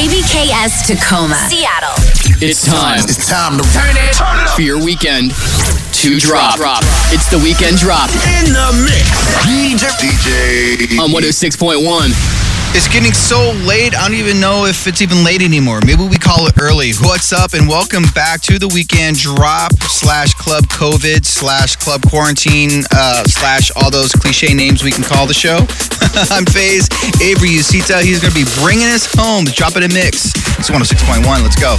KBKS Tacoma, Seattle. It's time. It's time to turn it, turn it up. for your weekend to drop. It's the weekend drop In the mix. DJ. DJ. on 106.1. It's getting so late, I don't even know if it's even late anymore. Maybe we call it early. What's up, and welcome back to the weekend drop slash club COVID slash club quarantine uh, slash all those cliche names we can call the show. I'm FaZe Avery Usita. He's going to be bringing us home, dropping a mix. It's 106.1. Let's go.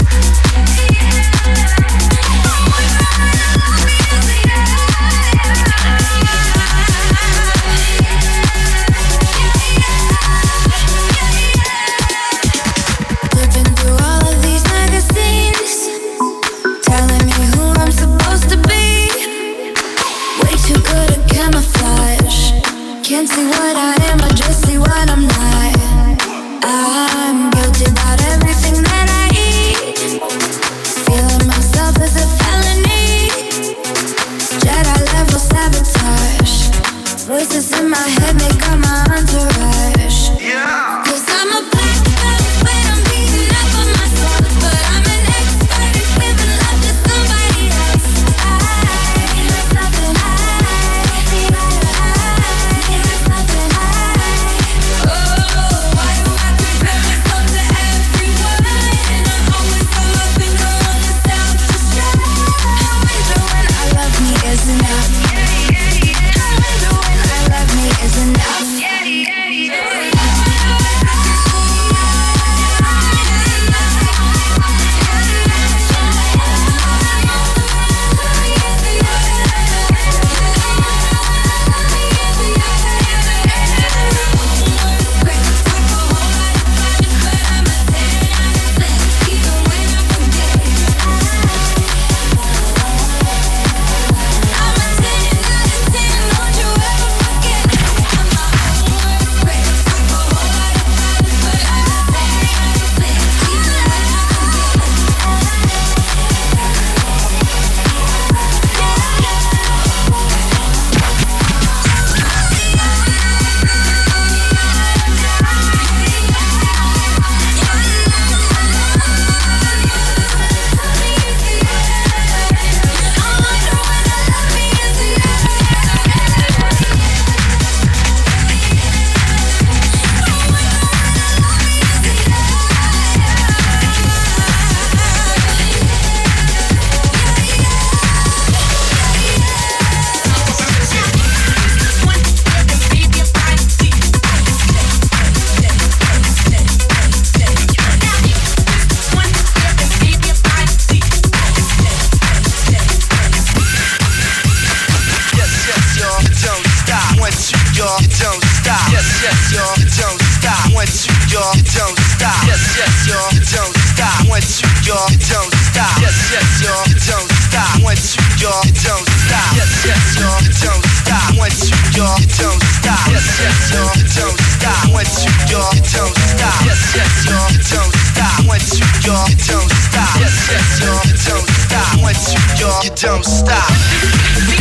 Don't stop. Yes, yes, y'all, you don't stop. One, two, y'all, you don't stop. Yes, yes, y'all, you don't stop. One, two, y'all, you don't stop. Yes, yes, y'all, you don't stop. One, two, y'all, you don't stop. Yes, yes, y'all, you don't stop. One, two, y'all, don't stop. Yes, yes, y'all, don't stop. One, two, y'all, don't stop. Yes, yes, y'all, don't stop. One, two, y'all, don't stop. Yes, yes, y'all, don't stop. One, two, y'all, you don't stop.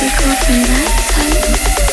Go from that tight.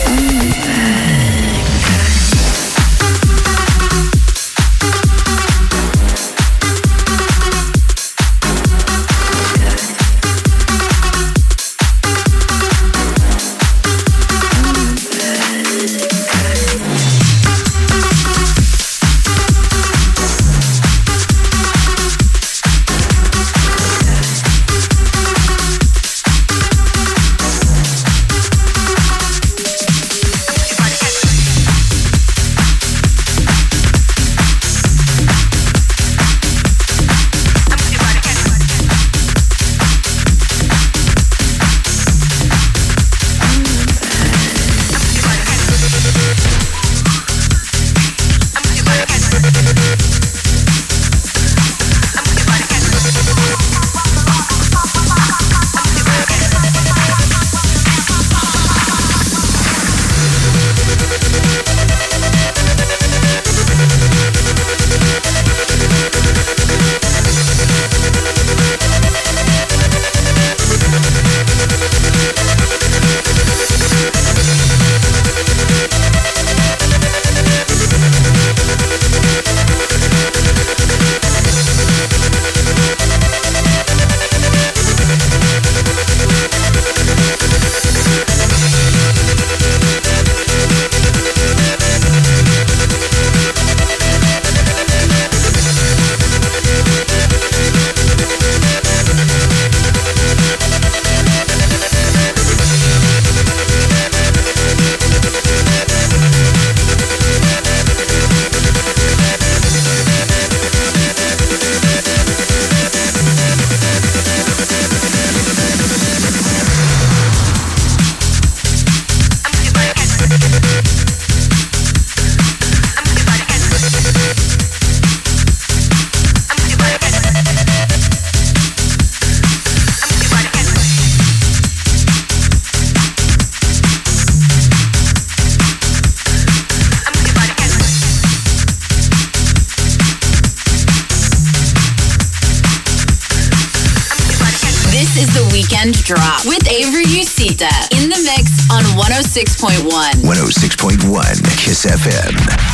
106.1. 106.1 Kiss FM.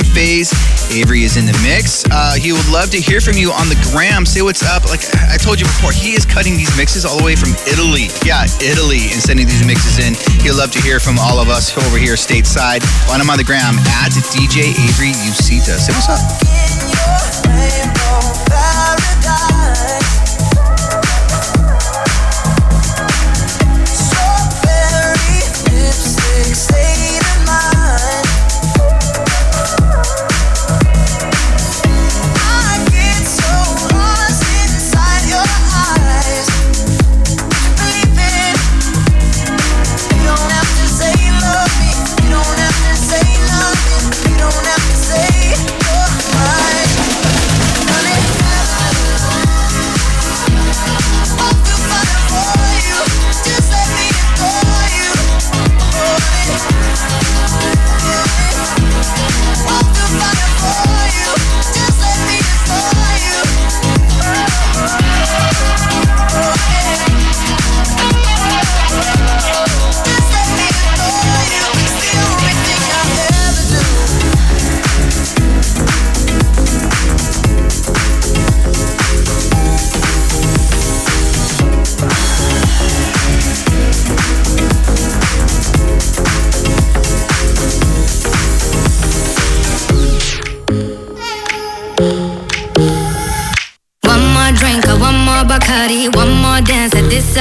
phase. Avery is in the mix. Uh, he would love to hear from you on the gram. Say what's up. Like I told you before, he is cutting these mixes all the way from Italy. Yeah, Italy, and sending these mixes in. He'd love to hear from all of us over here stateside. Find him on the gram at DJ Avery Usita. Say what's up.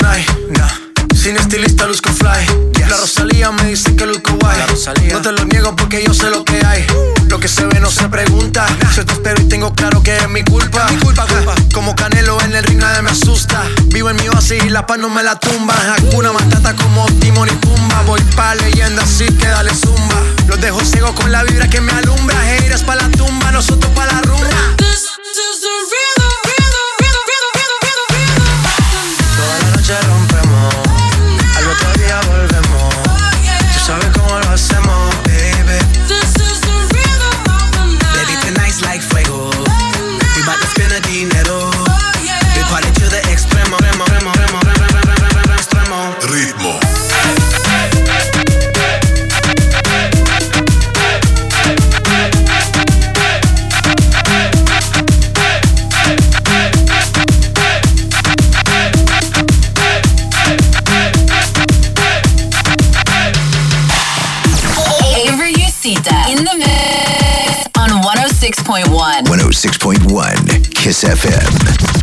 Nah. Sin estilista luzco fly. La Rosalía me dice que luzco guay. No te lo niego porque yo sé lo que hay. Lo que se ve no se pregunta. Yo te espero y tengo claro que es mi culpa. Mi culpa, culpa. Como Canelo en el ring nadie me asusta. Vivo en mi oasis y la paz no me la tumba. Hakuna Matata como Timon y Pumba. Voy pa' leyenda así que dale zumba. Los dejo ciego con la vibra que me alumbra. Heiras pa' la tumba, nosotros pa' la rumba. Toda 106.1. 106.1 Kiss FM.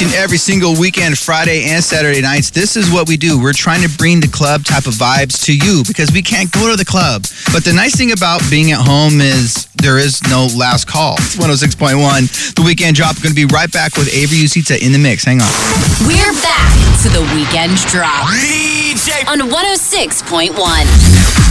Each and every single weekend, Friday and Saturday nights. This is what we do. We're trying to bring the club type of vibes to you because we can't go to the club. But the nice thing about being at home is there is no last call. It's 106.1. The weekend drop. Is Going to be right back with Avery Usita in the mix. Hang on. We're back to the weekend drop on 106.1.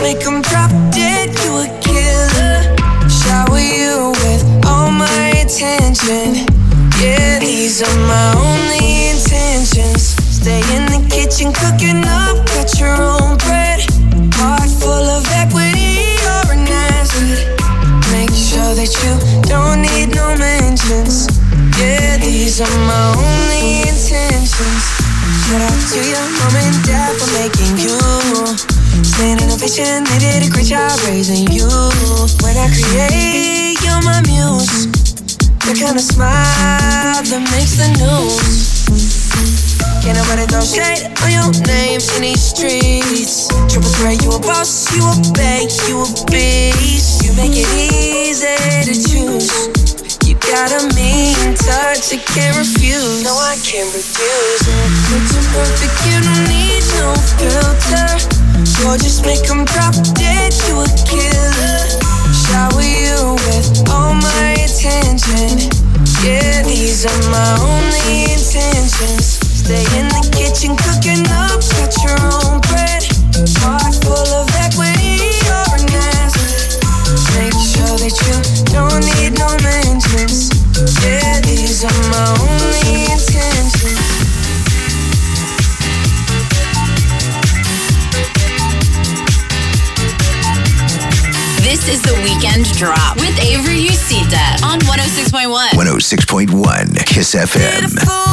Make 'em drop dead, you a killer. Shower you with all my attention. Yeah, these are my only intentions. Stay in the kitchen, cooking up, cut your own bread. Heart full of equity, an. Make sure that you don't need no. Yeah, these are my only intentions. Shout out to your mom and dad for making you. Vision, they did a great job raising you. When I create, you're my muse. The kind of smile that makes the news. Can't nobody throw shade on your name in these streets. Triple threat, you a boss, you a bank, you a beast. You make it easy to choose. You got a mean touch, I can't refuse. No, I can't refuse it. Picture perfect, you don't need no filter. Gorgeous, make 'em drop dead, you a killer. Shower you with all my attention. Yeah, these are my only Kiss FM.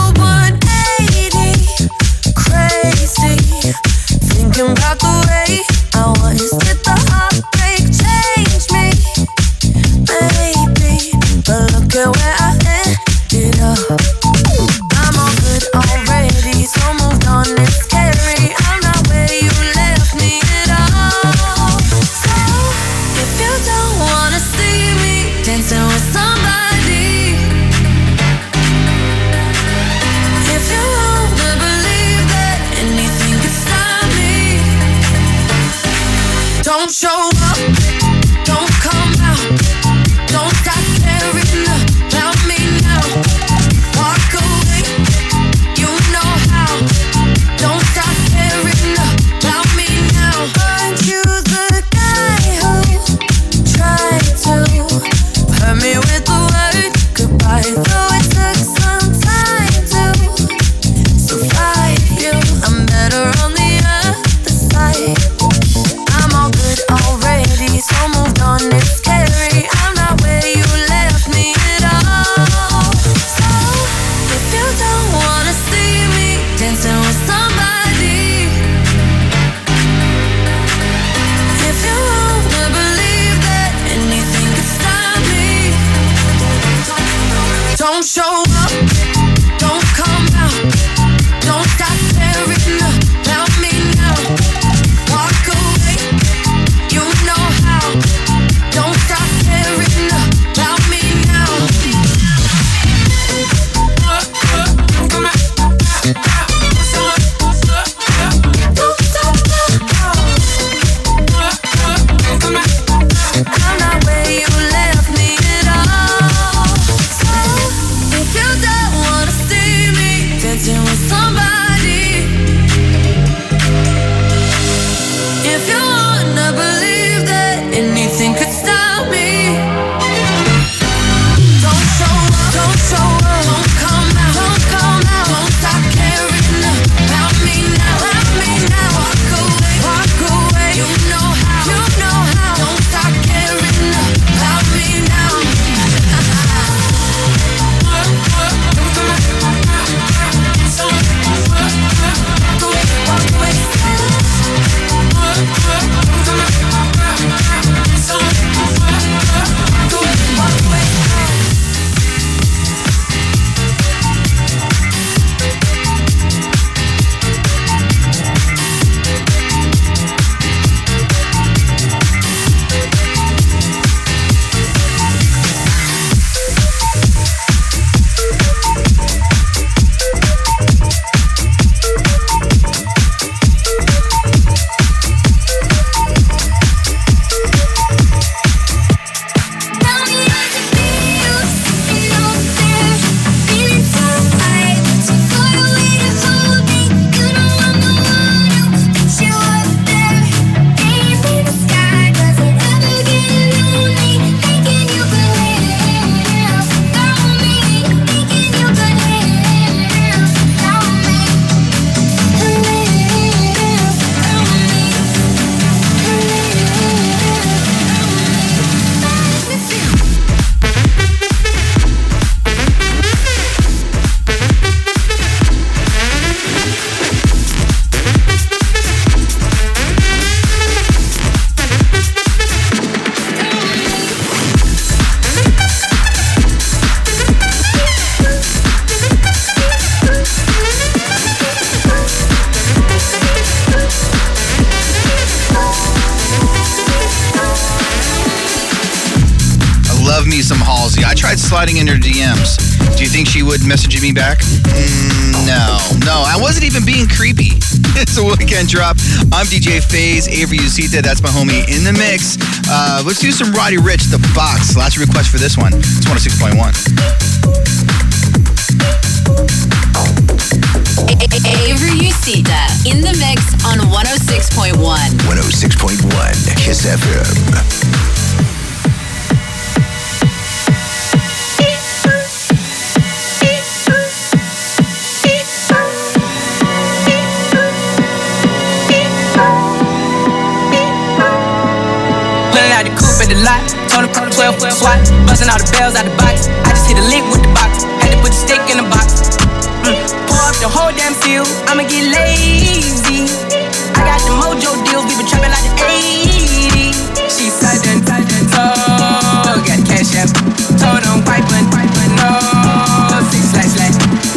it even being creepy? it's a weekend drop. I'm DJ Phase Avery Usita. That's my homie in the mix. Uh, let's do some Roddy Ricch, The Box. Lots of requests for this one. It's 106.1. Avery Usita in the mix on 106.1. 106.1 Kiss FM. 12 swat. Busting all the bells out the box. I just hit a lick with the box. Had to put the stick in the box. Mm. Pour up the whole damn field. I'ma get lazy. I got the mojo deals. We been trapping like the 80s. She tight and tall. Got cash app. Told them, piping, piping, no. Six, slash, slash.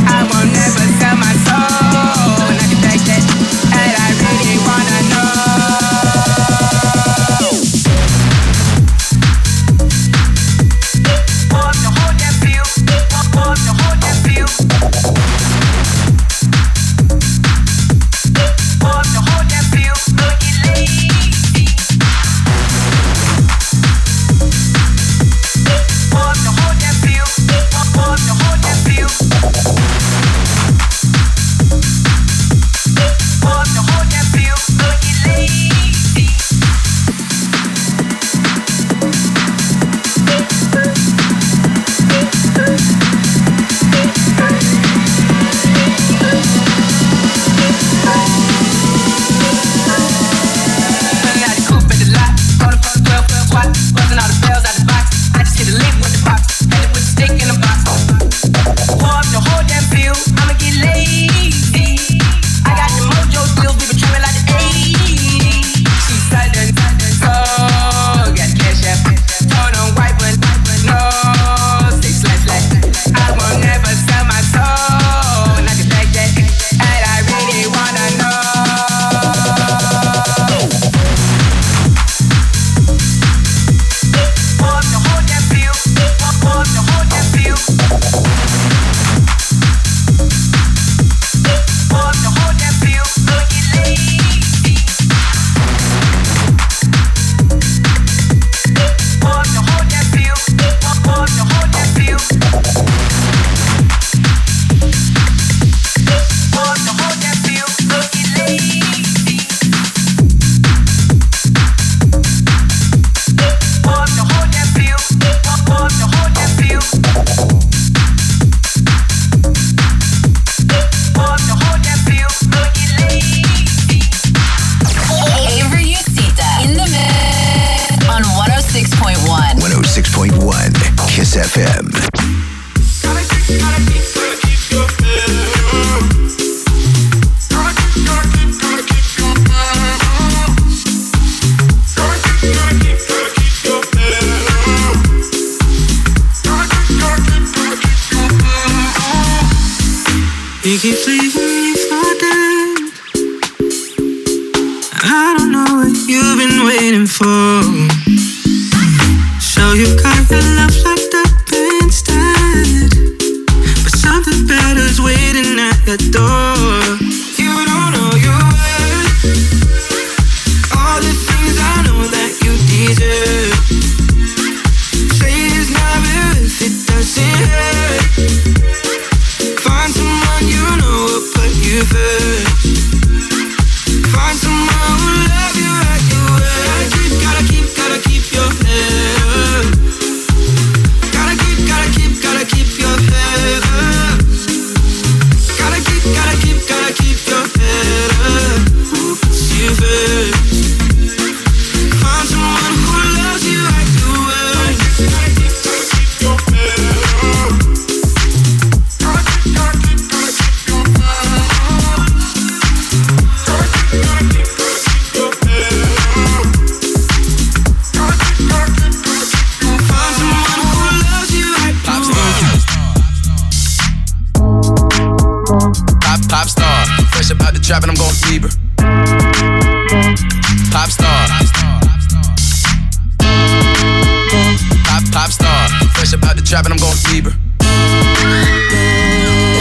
shopping, I'm going sleeper.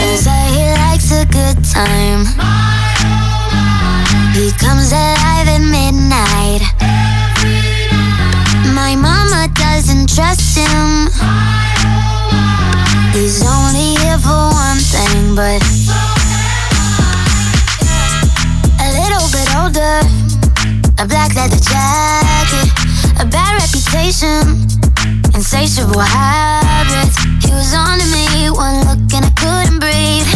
There's a he likes a good time. He comes alive at midnight. My mama doesn't trust him. He's only here for one thing, but a little bit older, a black leather jacket, a bad reputation insatiable habits. He was on to me, one look and I couldn't breathe.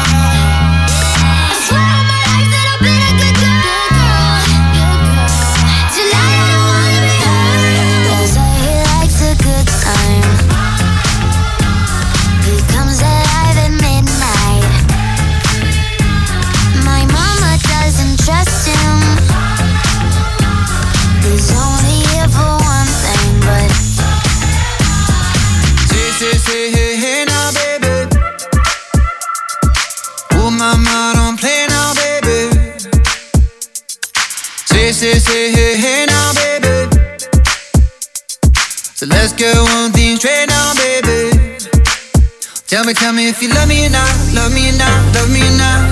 Tell me, tell me if you love me or not, love me or not, love me or not.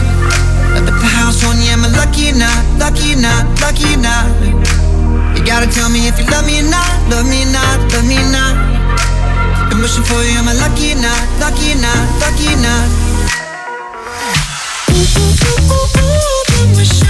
Bet the house on you, am I lucky or not, lucky or not, lucky or not? You gotta tell me if you love me or not, love me or not, love me or not. Been wishing for you, am I lucky or not? Lucky or not? Lucky or not? Ooh, ooh, ooh, ooh, ooh,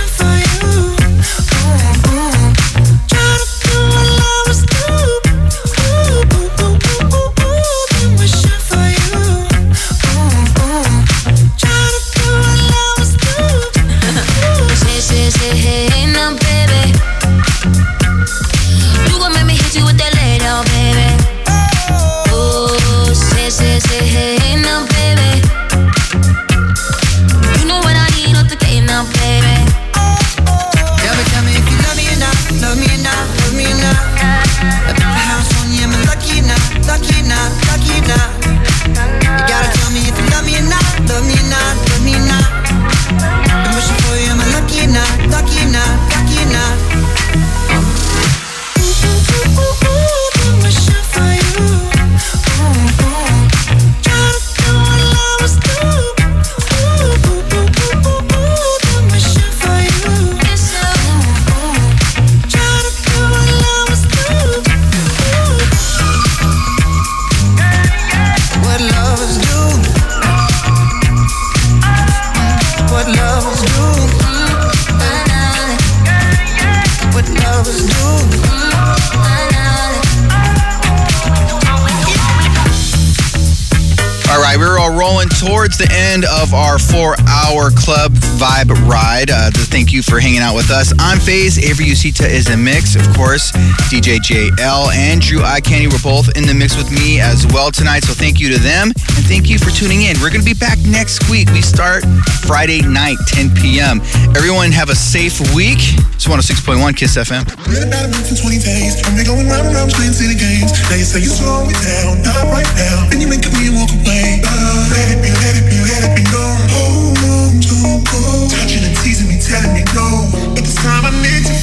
vibe ride. Uh, to thank you for hanging out with us. I'm Faze. Avery Usita is in mix, of course. DJ JL and Drew Eye Candy were both in the mix with me as well tonight. So thank you to them and thank you for tuning in. We're gonna be back next week. We start Friday night, 10 p.m. Everyone have a safe week. It's 106.1 Kiss FM. Read about a month and 20 days. I've going round and round playing city games. Now you say you slow it down, not right now. Then you make me won't complain. Uh, let it be, let it be telling me no. But this time I need you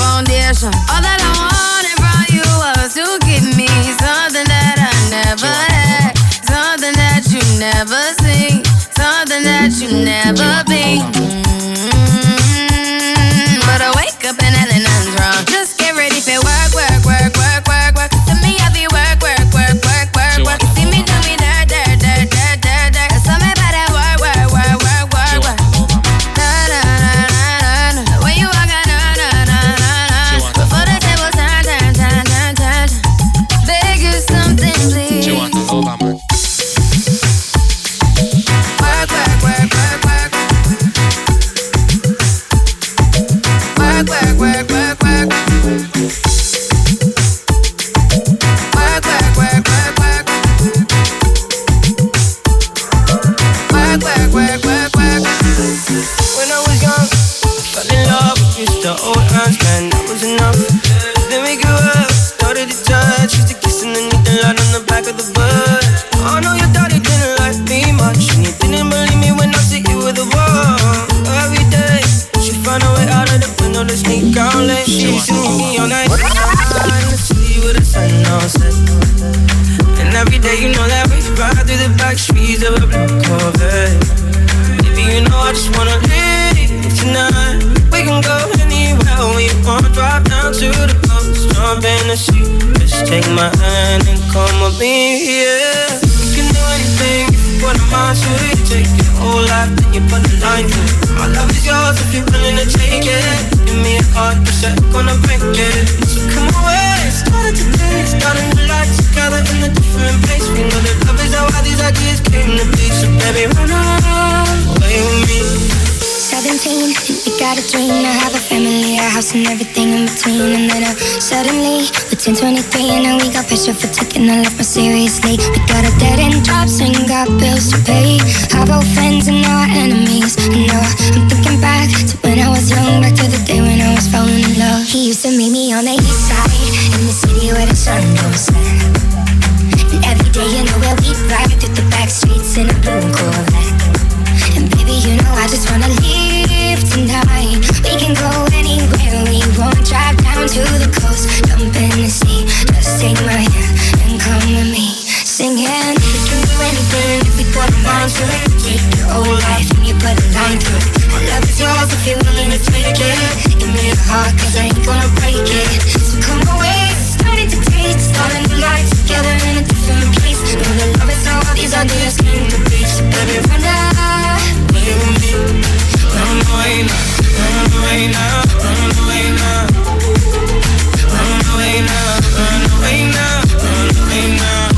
foundation. All that I wanted from you was to give me something that I never had, something that you never seen, something that you never been. Mm, Just take my hand and come with me, yeah. You can do anything if you put a mind to it. Take your whole life, then you put a line it. My love is yours if you're willing to take it. Give me a heart, but I'm gonna break it. So come away, started today, starting to life together in a different place. We know that love is how all these ideas came to be. So baby, run away with me. 17, and we got a dream I have a family, a house, and everything in between. And then uh, suddenly, turned 23 and now we got pressure for taking our life more seriously. We got a dead end jobs and got bills to pay. Have old friends and now our enemies. And now I'm thinking back to when I was young, back to the day when I was falling in love. He used to meet me on the east side in the city where the sun goes set. And every day, you know where we'd ride through the back streets in a blue Corvette. And baby, you know I just wanna leave tonight. We can go anywhere we want. Drive down to the coast, jump in the sea. Just take my hand and come with me. Singing, we can do anything if we put our mind to it. Take your old life and you put a line through it. My love is yours if you're willing to take it. Give me your heart, cause I ain't gonna break it. So come away, it's starting to taste. Starting the life together in a different place. Know the love is all these ideas came to be. So baby, run now. we will meet. Run away now, run away now, run away now ain't enough, I know ain't now! I know ain't